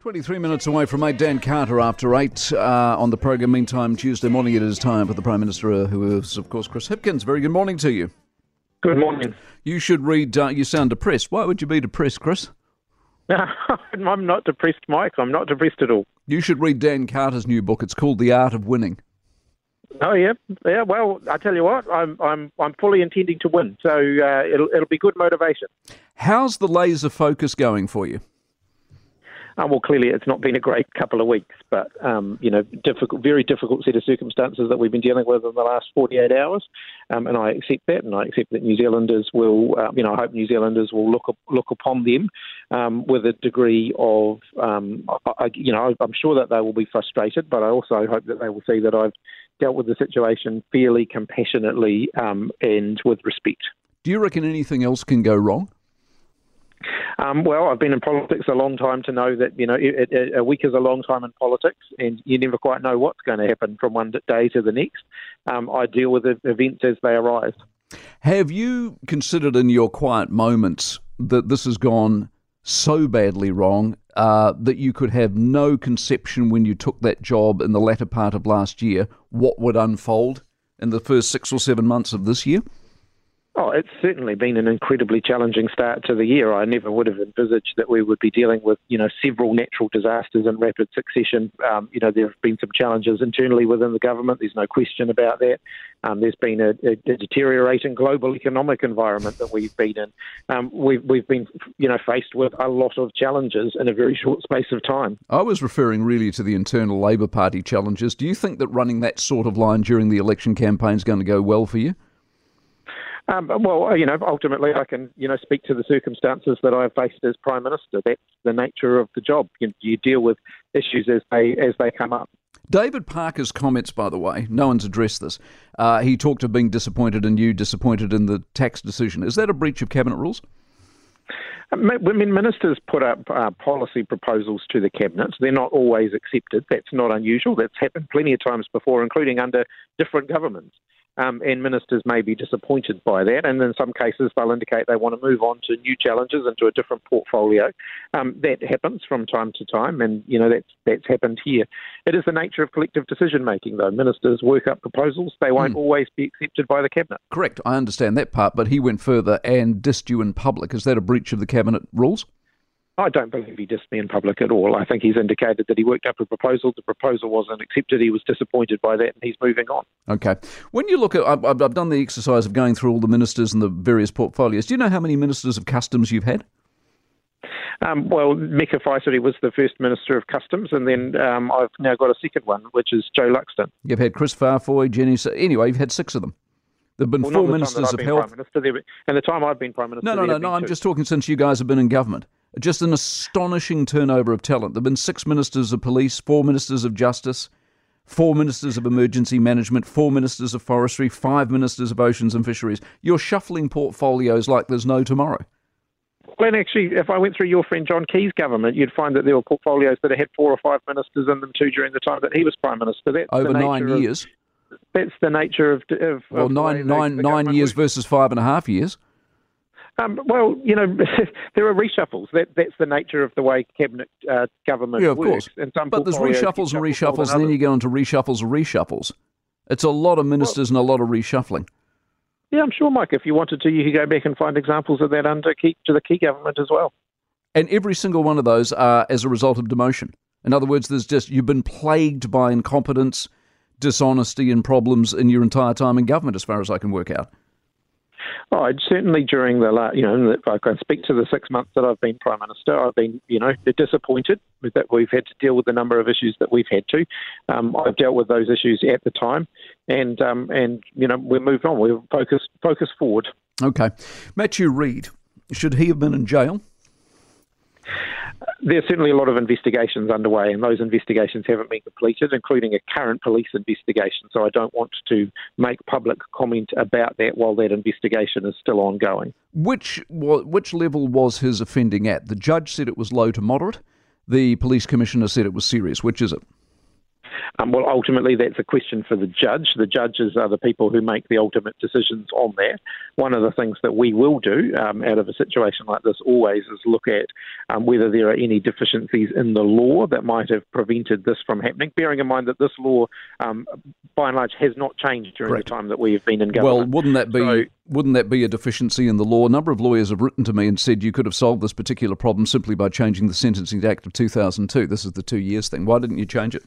23 minutes away from 8, Dan Carter after 8 uh, on the program. Meantime, Tuesday morning it is time for the Prime Minister, uh, who is, of course, Chris Hipkins. Very good morning to you. Good morning. You should read, uh, you sound depressed. Why would you be depressed, Chris? I'm not depressed, Mike. I'm not depressed at all. You should read Dan Carter's new book. It's called The Art of Winning. Oh yeah, yeah. Well, I tell you what, I'm I'm I'm fully intending to win, so uh, it'll it'll be good motivation. How's the laser focus going for you? Uh, well, clearly it's not been a great couple of weeks, but um, you know, difficult, very difficult set of circumstances that we've been dealing with in the last 48 hours, um, and I accept that, and I accept that New Zealanders will, uh, you know, I hope New Zealanders will look look upon them um, with a degree of, um, I, you know, I'm sure that they will be frustrated, but I also hope that they will see that I've dealt with the situation fairly compassionately um, and with respect. Do you reckon anything else can go wrong? Um, well, I've been in politics a long time to know that you know it, it, a week is a long time in politics, and you never quite know what's going to happen from one day to the next. Um, I deal with events as they arise. Have you considered in your quiet moments that this has gone so badly wrong uh, that you could have no conception when you took that job in the latter part of last year what would unfold in the first six or seven months of this year? Oh, it's certainly been an incredibly challenging start to the year. I never would have envisaged that we would be dealing with, you know, several natural disasters in rapid succession. Um, you know, there have been some challenges internally within the government. There's no question about that. Um, there's been a, a, deteriorating global economic environment that we've been in. Um, we've, we've been, you know, faced with a lot of challenges in a very short space of time. I was referring really to the internal Labor Party challenges. Do you think that running that sort of line during the election campaign is going to go well for you? Um, well, you know, ultimately, I can, you know, speak to the circumstances that I've faced as prime minister. That's the nature of the job. You, you deal with issues as they as they come up. David Parker's comments, by the way, no one's addressed this. Uh, he talked of being disappointed and you disappointed in the tax decision. Is that a breach of cabinet rules? I mean, ministers put up uh, policy proposals to the cabinet. They're not always accepted. That's not unusual. That's happened plenty of times before, including under different governments um, and ministers may be disappointed by that. And in some cases, they'll indicate they want to move on to new challenges and to a different portfolio. Um, that happens from time to time, and you know that's that's happened here. It is the nature of collective decision making, though. Ministers work up proposals; they won't mm. always be accepted by the cabinet. Correct. I understand that part, but he went further and dissed you in public. Is that a breach of the cabinet rules? I don't believe he dissed me in public at all. I think he's indicated that he worked up a proposal. The proposal wasn't accepted. He was disappointed by that, and he's moving on. Okay. When you look at, I've, I've done the exercise of going through all the ministers and the various portfolios. Do you know how many ministers of customs you've had? Um, well, Meka Whaitiri was the first Minister of Customs, and then um, I've now got a second one, which is Jo Luxton. You've had Chris Faafoi, Jenny. Anyway, you've had six of them. There have been well, four ministers of health. Minister, and the time I've been Prime Minister. No, no, no, no. I'm just talking since you guys have been in government. Just an astonishing turnover of talent. There have been six ministers of police, four ministers of justice, four ministers of emergency management, four ministers of forestry, five ministers of oceans and fisheries. You're shuffling portfolios like there's no tomorrow. Glenn, actually, if I went through your friend John Key's government, you'd find that there were portfolios that had four or five ministers in them too during the time that he was prime minister. That's Over nine years. Of, that's the nature of. of well, of nine, nine, nine years versus five and a half years. Um, well, you know, there are reshuffles. That, that's the nature of the way cabinet uh, government yeah, of works. Course. And some but there's reshuffles and reshuffles, and then you go into reshuffles and reshuffles. It's a lot of ministers well, and a lot of reshuffling. Yeah, I'm sure, Mike. If you wanted to, you could go back and find examples of that under Key, to the Key government as well. And every single one of those are as a result of demotion. In other words, there's just you've been plagued by incompetence, dishonesty, and problems in your entire time in government, as far as I can work out. Oh, certainly during the last, you know, if I can speak to the six months that I've been Prime Minister, I've been, you know, disappointed that we've had to deal with the number of issues that we've had to. Um, I've dealt with those issues at the time, and um, and you know, we've moved on. We've focused focused forward. Okay, Matthew Reid, should he have been in jail? There's certainly a lot of investigations underway, and those investigations haven't been completed, including a current police investigation. So I don't want to make public comment about that while that investigation is still ongoing. Which which level was his offending at? The judge said it was low to moderate. The police commissioner said it was serious. Which is it? Um, well, ultimately, that's a question for the judge. The judges are the people who make the ultimate decisions on that. One of the things that we will do um, out of a situation like this always is look at um, whether there are any deficiencies in the law that might have prevented this from happening, bearing in mind that this law, um, by and large, has not changed during Correct. the time that we have been in government. Well, wouldn't that be so, wouldn't that be a deficiency in the law? A number of lawyers have written to me and said you could have solved this particular problem simply by changing the Sentencing Act of 2002. This is the two years thing. Why didn't you change it?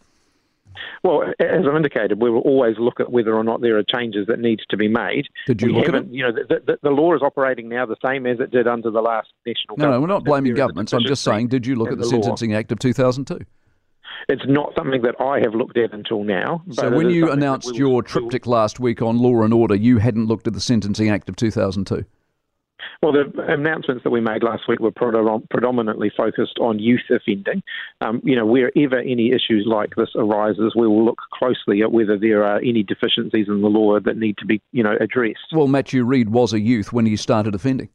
Well, as I've indicated, we will always look at whether or not there are changes that need to be made. Did you we look at it? You know, the, the, the, law is operating now the same as it did under the last national. No, no, we're not blaming governments. I'm just saying, did you look at the, the Sentencing Act of 2002? It's not something that I have looked at until now. So when you announced your triptych last week on law and order, you hadn't looked at the Sentencing Act of 2002? Well, the announcements that we made last week were predominantly focused on youth offending. Um, you know, wherever any issues like this arises, we will look closely at whether there are any deficiencies in the law that need to be, you know, addressed. Well, Matthew Reid was a youth when he started offending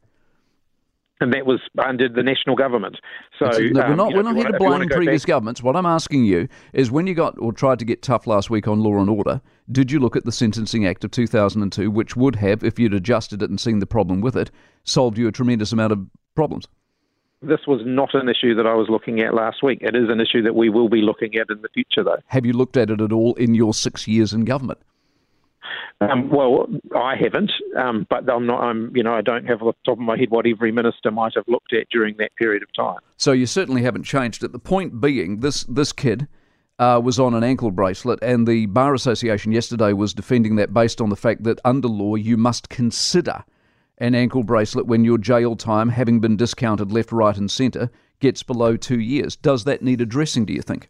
and that was under the national government. So no, we're not, um, we're not here to blame previous back... governments. What I'm asking you is when you got or tried to get tough last week on law and order, did you look at the Sentencing Act of 2002, which would have, if you'd adjusted it and seen the problem with it, solved you a tremendous amount of problems? This was not an issue that I was looking at last week. It is an issue that we will be looking at in the future, though. Have you looked at it at all in your six years in government? Um, well, I haven't, um, but I'm not. I'm, you know, I don't have off the top of my head what every minister might have looked at during that period of time. So you certainly haven't changed it. The point being, this this kid uh, was on an ankle bracelet, and the bar association yesterday was defending that based on the fact that under law you must consider an ankle bracelet when your jail time, having been discounted left, right, and centre, gets below two years. Does that need addressing? Do you think?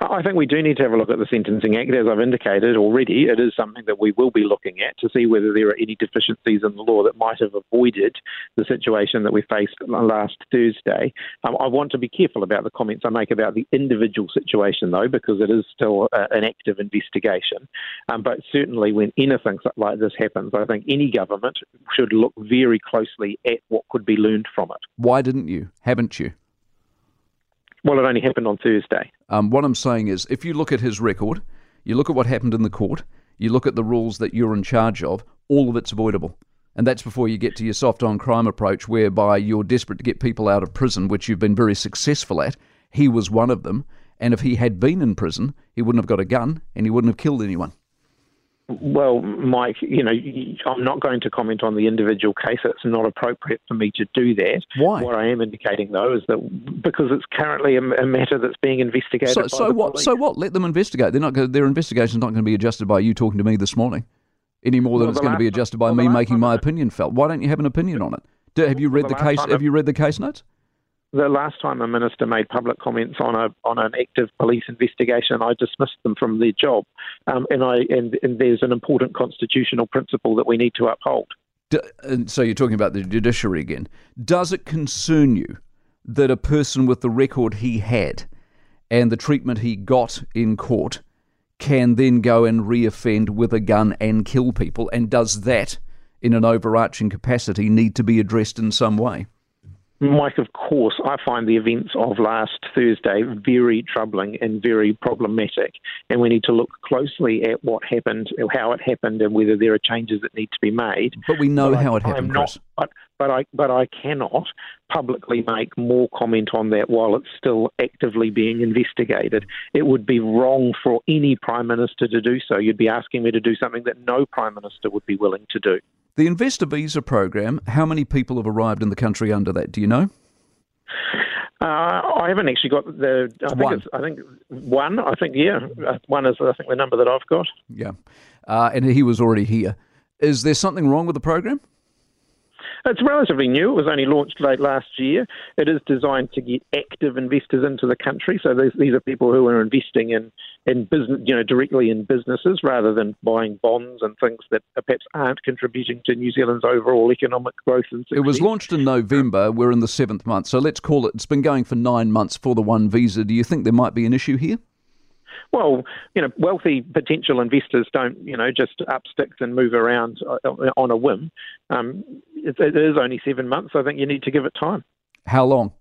I think we do need to have a look at the Sentencing Act. As I've indicated already, it is something that we will be looking at to see whether there are any deficiencies in the law that might have avoided the situation that we faced last Thursday. Um, I want to be careful about the comments I make about the individual situation, though, because it is still a, an active investigation. Um, but certainly, when anything like this happens, I think any government should look very closely at what could be learned from it. Why didn't you? Haven't you? Well, it only happened on Thursday. Um, what I'm saying is, if you look at his record, you look at what happened in the court, you look at the rules that you're in charge of, all of it's avoidable. And that's before you get to your soft on crime approach, whereby you're desperate to get people out of prison, which you've been very successful at. He was one of them. And if he had been in prison, he wouldn't have got a gun and he wouldn't have killed anyone. Well, Mike, you know, I'm not going to comment on the individual case. It's not appropriate for me to do that. Why? What I am indicating, though, is that because it's currently a, a matter that's being investigated. So, so what? Police. So what? Let them investigate. They're not. Their investigation is not going to be adjusted by you talking to me this morning, any more than well, it's going to be adjusted by well, me making my opinion felt. Why don't you have an opinion on it? Do, have you read the, the case? Have you read the case notes? The last time a minister made public comments on a on an active police investigation, I dismissed them from their job, um, and I and, and there's an important constitutional principle that we need to uphold. Do, and so you're talking about the judiciary again. Does it concern you that a person with the record he had and the treatment he got in court can then go and reoffend with a gun and kill people? And does that, in an overarching capacity, need to be addressed in some way? Mike, of course, I find the events of last Thursday very troubling and very problematic, and we need to look closely at what happened, how it happened, and whether there are changes that need to be made. But we know but how it happened, not, but, I but I cannot publicly make more comment on that while it's still actively being investigated. It would be wrong for any prime minister to do so. You'd be asking me to do something that no prime minister would be willing to do. The investor visa program, how many people have arrived in the country under that? Do you know? Uh, I haven't actually got the. I think one. it's. I think one. I think yeah, uh, one is. I think the number that I've got. Yeah, uh, and he was already here. Is there something wrong with the program? It's relatively new. It was only launched late last year. It is designed to get active investors into the country. So these, these are people who are investing in, in business, you know, directly in businesses rather than buying bonds and things that perhaps aren't contributing to New Zealand's overall economic growth. It was launched in November. We're in the seventh month. So let's call it, it's been going for nine months for the one visa. Do you think there might be an issue here? Well, you know, wealthy potential investors don't, you know, just up sticks and move around uh, on a whim. Um, it, it is only seven months. I think you need to give it time. How long?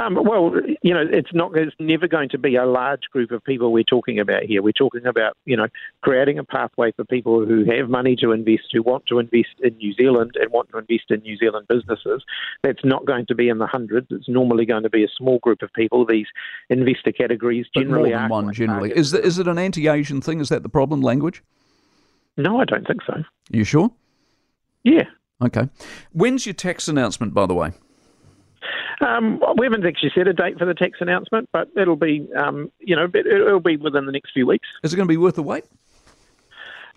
Um, well, you know, it's not. It's never going to be a large group of people we're talking about here. We're talking about, you know, creating a pathway for people who have money to invest, who want to invest in New Zealand and want to invest in New Zealand businesses. That's not going to be in the hundreds. It's normally going to be a small group of people. These investor categories generally but more than one. Generally, is is it an anti-Asian thing? Is that the problem? Language? No, I don't think so. Are you sure? Yeah. Okay. When's your tax announcement, by the way? Um, we haven't actually set a date for the tax announcement, but it'll be, um, you know, it'll be within the next few weeks. Is it going to be worth the wait?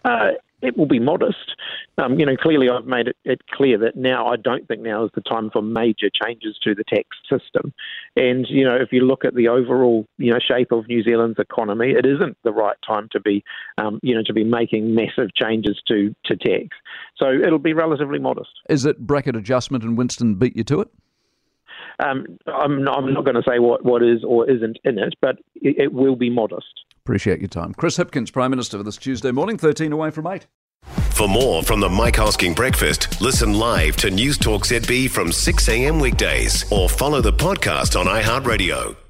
Uh, it will be modest. Um, you know, clearly I've made it, it, clear that now I don't think now is the time for major changes to the tax system. And you know, if you look at the overall you know shape of New Zealand's economy, it isn't the right time to be um, you know to be making massive changes to to tax. So it'll be relatively modest. Is it bracket adjustment and Winston beat you to it? Um, I'm, not, I'm not going to say what, what is or isn't in it, but it, it will be modest. Appreciate your time. Chris Hipkins, Prime Minister, for this Tuesday morning, 13 away from 8. For more from the Mike Hosking Breakfast, listen live to News Talk ZB from 6 a.m. weekdays or follow the podcast on iHeartRadio.